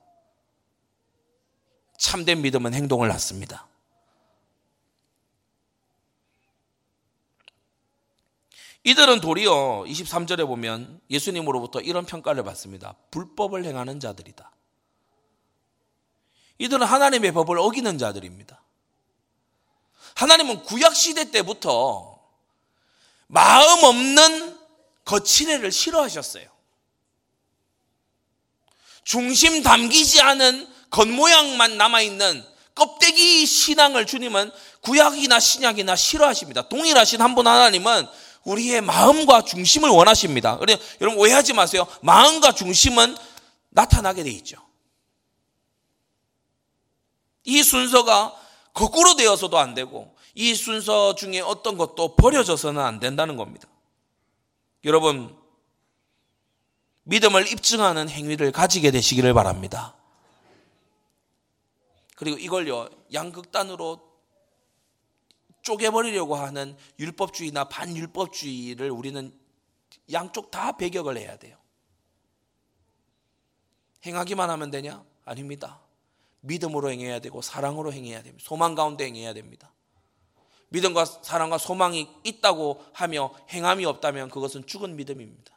참된 믿음은 행동을 낳습니다. 이들은 도리어 23절에 보면 예수님으로부터 이런 평가를 받습니다. 불법을 행하는 자들이다. 이들은 하나님의 법을 어기는 자들입니다. 하나님은 구약시대 때부터 마음 없는 거칠애를 싫어하셨어요. 중심 담기지 않은 겉모양만 남아있는 껍데기 신앙을 주님은 구약이나 신약이나 싫어하십니다. 동일하신 한 분 하나님은 우리의 마음과 중심을 원하십니다. 그래 여러분 오해하지 마세요. 마음과 중심은 나타나게 돼 있죠. 이 순서가 거꾸로 되어서도 안 되고 이 순서 중에 어떤 것도 버려져서는 안 된다는 겁니다. 여러분 믿음을 입증하는 행위를 가지게 되시기를 바랍니다. 그리고 이걸요 양극단으로 쪼개버리려고 하는 율법주의나 반율법주의를 우리는 양쪽 다 배격을 해야 돼요. 행하기만 하면 되냐? 아닙니다. 믿음으로 행해야 되고 사랑으로 행해야 됩니다. 소망 가운데 행해야 됩니다. 믿음과 사랑과 소망이 있다고 하며 행함이 없다면 그것은 죽은 믿음입니다.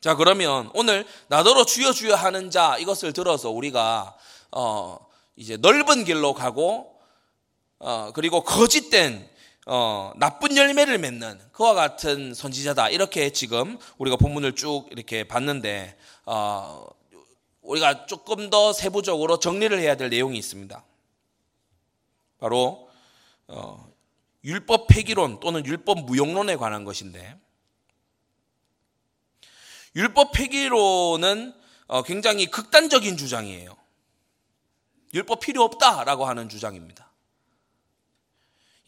자, 그러면 오늘 나더러 주여 주여 하는 자 이것을 들어서 우리가 어 이제 넓은 길로 가고 어 그리고 거짓된 어 나쁜 열매를 맺는 그와 같은 선지자다. 이렇게 지금 우리가 본문을 쭉 이렇게 봤는데 어 우리가 조금 더 세부적으로 정리를 해야 될 내용이 있습니다. 바로 어 율법 폐기론 또는 율법 무용론에 관한 것인데 율법 폐기론은 어, 굉장히 극단적인 주장이에요. 율법 필요 없다라고 하는 주장입니다.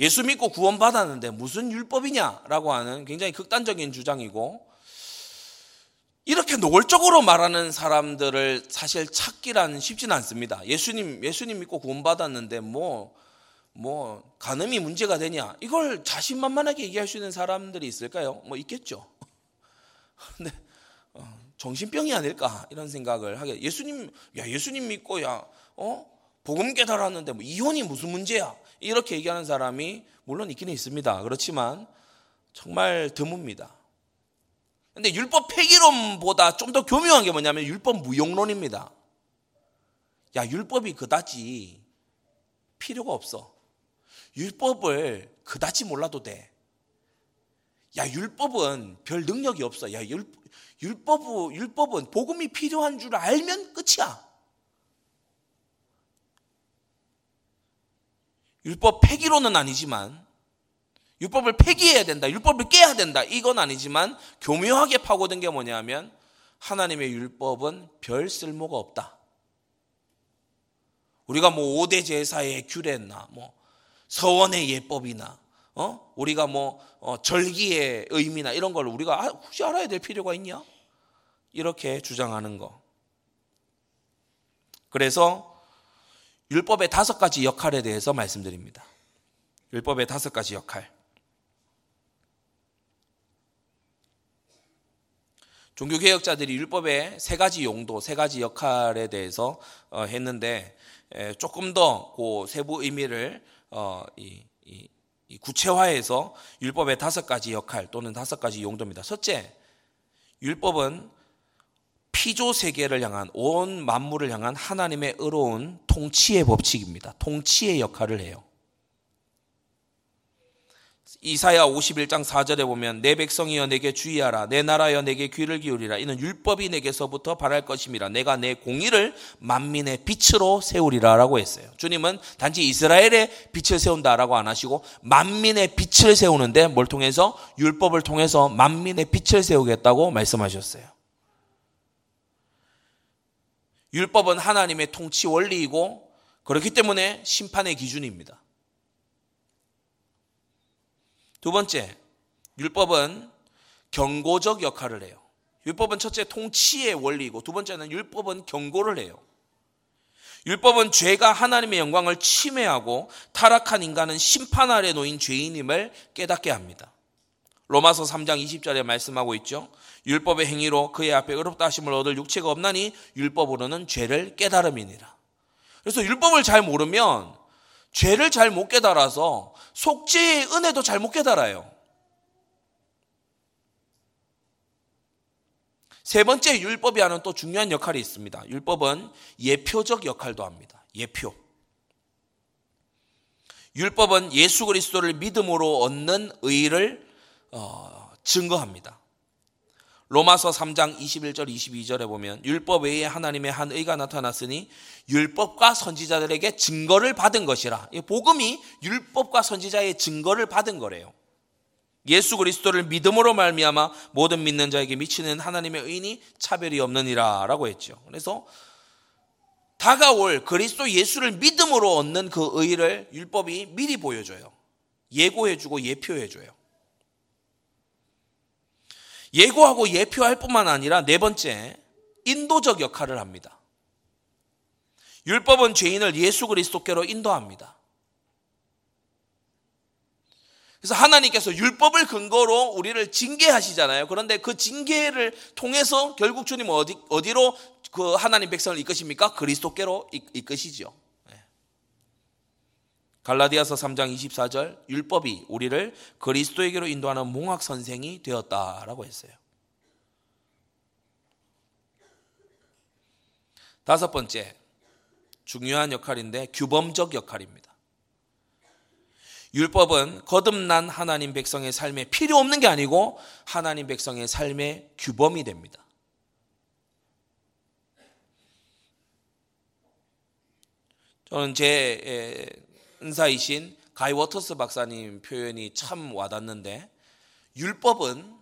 예수 믿고 구원받았는데 무슨 율법이냐라고 하는 굉장히 극단적인 주장이고 이렇게 노골적으로 말하는 사람들을 사실 찾기란 쉽지는 않습니다. 예수님 예수님 믿고 구원받았는데 뭐뭐 뭐 간음이 문제가 되냐? 이걸 자신만만하게 얘기할 수 있는 사람들이 있을까요? 뭐 있겠죠. 근데 정신병이 아닐까 이런 생각을 하게 예수님 야 예수님 믿고 야어 복음 깨달았는데 뭐 이혼이 무슨 문제야 이렇게 얘기하는 사람이 물론 있기는 있습니다. 그렇지만 정말 드뭅니다. 근데 율법 폐기론보다 좀 더 교묘한 게 뭐냐면 율법 무용론입니다. 야 율법이 그다지 필요가 없어. 율법을 그다지 몰라도 돼. 야, 율법은 별 능력이 없어. 야, 율, 율법, 율법은 복음이 필요한 줄 알면 끝이야. 율법 폐기로는 아니지만, 율법을 폐기해야 된다. 율법을 깨야 된다. 이건 아니지만, 교묘하게 파고든 게 뭐냐면, 하나님의 율법은 별 쓸모가 없다. 우리가 뭐 5대 제사의 규례나, 뭐, 서원의 예법이나, 어? 우리가 뭐 어, 절기의 의미나 이런 걸 우리가 아, 굳이 알아야 될 필요가 있냐? 이렇게 주장하는 거. 그래서 율법의 다섯 가지 역할에 대해서 말씀드립니다. 율법의 다섯 가지 역할. 종교개혁자들이 율법의 세 가지 용도, 세 가지 역할에 대해서 어, 했는데 조금 더 그 세부 의미를 어, 구체화해서 율법의 다섯 가지 역할 또는 다섯 가지 용도입니다. 첫째, 율법은 피조 세계를 향한 온 만물을 향한 하나님의 의로운 통치의 법칙입니다. 통치의 역할을 해요. 이사야 51장 4절에 보면 내 백성이여 내게 주의하라 내 나라여 내게 귀를 기울이라 이는 율법이 내게서부터 바랄 것임이라 내가 내 공의를 만민의 빛으로 세우리라라고 했어요. 주님은 단지 이스라엘의 빛을 세운다라고 안 하시고 만민의 빛을 세우는데 뭘 통해서 율법을 통해서 만민의 빛을 세우겠다고 말씀하셨어요. 율법은 하나님의 통치 원리이고 그렇기 때문에 심판의 기준입니다. 두 번째, 율법은 경고적 역할을 해요. 율법은 첫째 통치의 원리이고 두 번째는 율법은 경고를 해요. 율법은 죄가 하나님의 영광을 침해하고 타락한 인간은 심판 아래 놓인 죄인임을 깨닫게 합니다. 로마서 3장 20절에 말씀하고 있죠. 율법의 행위로 그의 앞에 의롭다 하심을 얻을 육체가 없나니 율법으로는 죄를 깨달음이니라. 그래서 율법을 잘 모르면 죄를 잘 못 깨달아서 속죄의 은혜도 잘 못 깨달아요. 세 번째 율법이 하는 또 중요한 역할이 있습니다. 율법은 예표적 역할도 합니다. 예표. 율법은 예수 그리스도를 믿음으로 얻는 의를 어, 증거합니다. 로마서 3장 21절 22절에 보면 율법 외에 하나님의 한 의가 나타났으니 율법과 선지자들에게 증거를 받은 것이라. 복음이 율법과 선지자의 증거를 받은 거래요. 예수 그리스도를 믿음으로 말미암아 모든 믿는 자에게 미치는 하나님의 의인이 차별이 없느니라라고 했죠. 그래서 다가올 그리스도 예수를 믿음으로 얻는 그 의를 율법이 미리 보여줘요. 예고해주고 예표해줘요. 예고하고 예표할 뿐만 아니라 네 번째, 인도적 역할을 합니다. 율법은 죄인을 예수 그리스도께로 인도합니다. 그래서 하나님께서 율법을 근거로 우리를 징계하시잖아요. 그런데 그 징계를 통해서 결국 주님은 어디, 어디로 그 하나님 백성을 이끄십니까? 그리스도께로 이끄시죠. 예. 갈라디아서 3장 24절 율법이 우리를 그리스도에게로 인도하는 몽학 선생이 되었다라고 했어요. 다섯 번째 중요한 역할인데 규범적 역할입니다. 율법은 거듭난 하나님 백성의 삶에 필요 없는 게 아니고 하나님 백성의 삶의 규범이 됩니다. 저는 제 은사이신 가이 워터스 박사님 표현이 참 와닿는데 율법은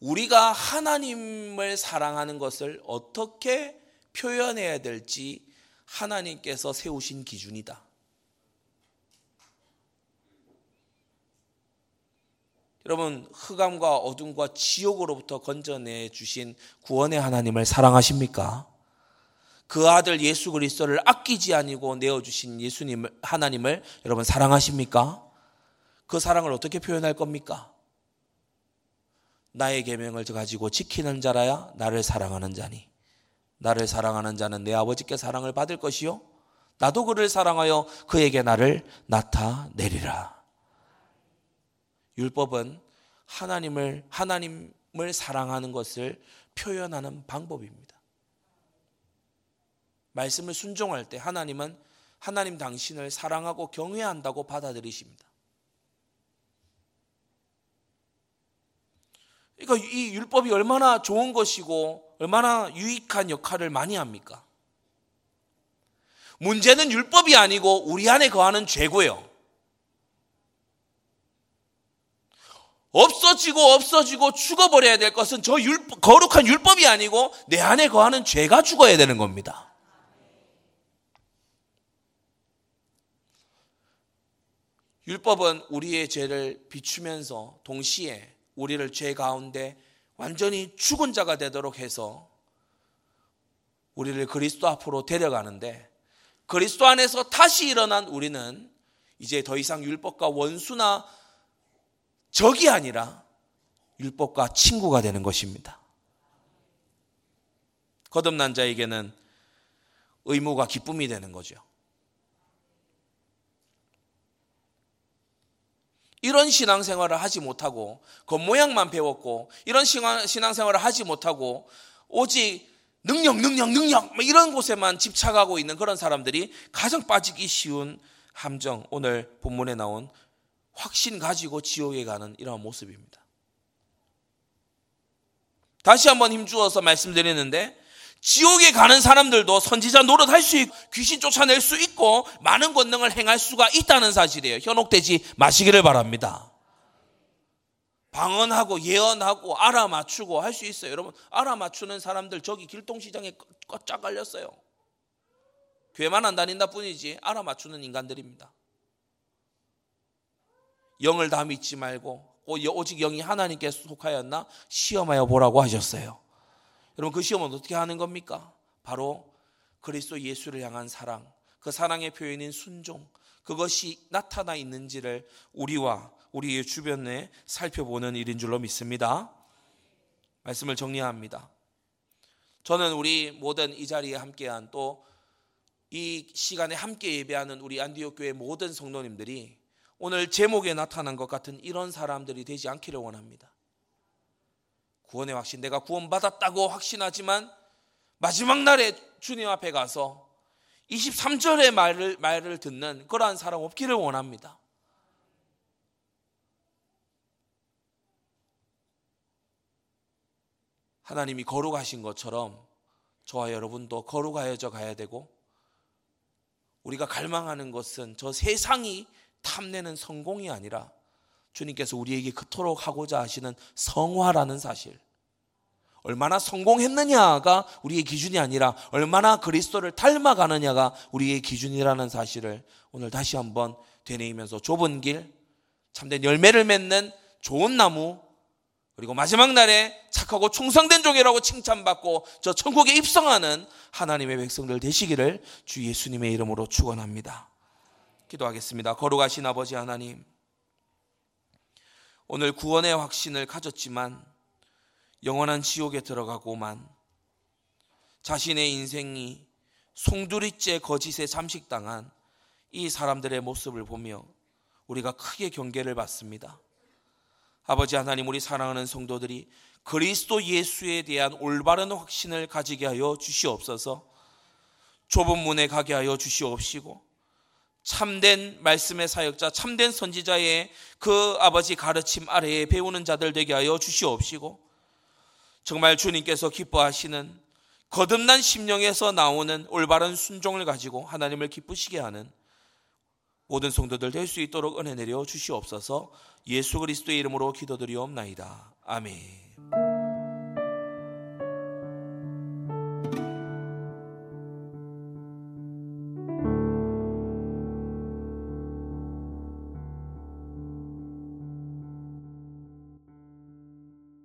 우리가 하나님을 사랑하는 것을 어떻게 표현해야 될지 하나님께서 세우신 기준이다. 여러분 흑암과 어둠과 지옥으로부터 건져내 주신 구원의 하나님을 사랑하십니까? 그 아들 예수 그리스도를 아끼지 아니고 내어 주신 예수님 하나님을 여러분 사랑하십니까? 그 사랑을 어떻게 표현할 겁니까? 나의 계명을 가지고 지키는 자라야 나를 사랑하는 자니 나를 사랑하는 자는 내 아버지께 사랑을 받을 것이요 나도 그를 사랑하여 그에게 나를 나타내리라. 율법은 하나님을 하나님을 사랑하는 것을 표현하는 방법입니다. 말씀을 순종할 때 하나님은 하나님 당신을 사랑하고 경외한다고 받아들이십니다. 그러니까 이 율법이 얼마나 좋은 것이고 얼마나 유익한 역할을 많이 합니까? 문제는 율법이 아니고 우리 안에 거하는 죄고요. 없어지고 없어지고 죽어버려야 될 것은 저 율법, 거룩한 율법이 아니고 내 안에 거하는 죄가 죽어야 되는 겁니다. 율법은 우리의 죄를 비추면서 동시에 우리를 죄 가운데 완전히 죽은 자가 되도록 해서 우리를 그리스도 앞으로 데려가는데 그리스도 안에서 다시 일어난 우리는 이제 더 이상 율법과 원수나 적이 아니라 율법과 친구가 되는 것입니다. 거듭난 자에게는 의무가 기쁨이 되는 거죠. 이런 신앙생활을 하지 못하고 겉모양만 배웠고 이런 신앙생활을 하지 못하고 오직 능력 능력 능력 뭐 이런 곳에만 집착하고 있는 그런 사람들이 가장 빠지기 쉬운 함정 오늘 본문에 나온 확신 가지고 지옥에 가는 이러한 모습입니다. 다시 한번 힘주어서 말씀드리는데 지옥에 가는 사람들도 선지자 노릇할 수 있고 귀신 쫓아낼 수 있고 많은 권능을 행할 수가 있다는 사실이에요. 현혹되지 마시기를 바랍니다. 방언하고 예언하고 알아맞추고 할 수 있어요. 여러분 알아맞추는 사람들 저기 길동시장에 꽉짝 깔렸어요. 교회만 안 다닌다 뿐이지 알아맞추는 인간들입니다. 영을 다 믿지 말고 오직 영이 하나님께 속하였나 시험하여 보라고 하셨어요. 여러분 그 시험은 어떻게 하는 겁니까? 바로 그리스도 예수를 향한 사랑, 그 사랑의 표현인 순종, 그것이 나타나 있는지를 우리와 우리의 주변에 살펴보는 일인 줄로 믿습니다. 말씀을 정리합니다. 저는 우리 모든 이 자리에 함께한 또 이 시간에 함께 예배하는 우리 안디옥 교회 모든 성도님들이 오늘 제목에 나타난 것 같은 이런 사람들이 되지 않기를 원합니다. 구원의 확신, 내가 구원받았다고 확신하지만 마지막 날에 주님 앞에 가서 23절의 말을, 말을 듣는 그러한 사람 없기를 원합니다. 하나님이 거룩하신 것처럼 저와 여러분도 거룩하여져 가야 되고 우리가 갈망하는 것은 저 세상이 탐내는 성공이 아니라 주님께서 우리에게 그토록 하고자 하시는 성화라는 사실. 얼마나 성공했느냐가 우리의 기준이 아니라 얼마나 그리스도를 닮아가느냐가 우리의 기준이라는 사실을 오늘 다시 한번 되뇌이면서 좁은 길, 참된 열매를 맺는 좋은 나무, 그리고 마지막 날에 착하고 충성된 종이라고 칭찬받고 저 천국에 입성하는 하나님의 백성들 되시기를 주 예수님의 이름으로 축원합니다. 기도하겠습니다. 거룩하신 아버지 하나님, 오늘 구원의 확신을 가졌지만 영원한 지옥에 들어가고만 자신의 인생이 송두리째 거짓에 잠식당한 이 사람들의 모습을 보며 우리가 크게 경계를 받습니다. 아버지 하나님 우리 사랑하는 성도들이 그리스도 예수에 대한 올바른 확신을 가지게 하여 주시옵소서. 좁은 문에 가게 하여 주시옵시고 참된 말씀의 사역자, 참된 선지자의 그 아버지 가르침 아래에 배우는 자들 되게 하여 주시옵시고 정말 주님께서 기뻐하시는 거듭난 심령에서 나오는 올바른 순종을 가지고 하나님을 기쁘시게 하는 모든 성도들 될 수 있도록 은혜 내려 주시옵소서 예수 그리스도의 이름으로 기도드리옵나이다. 아멘.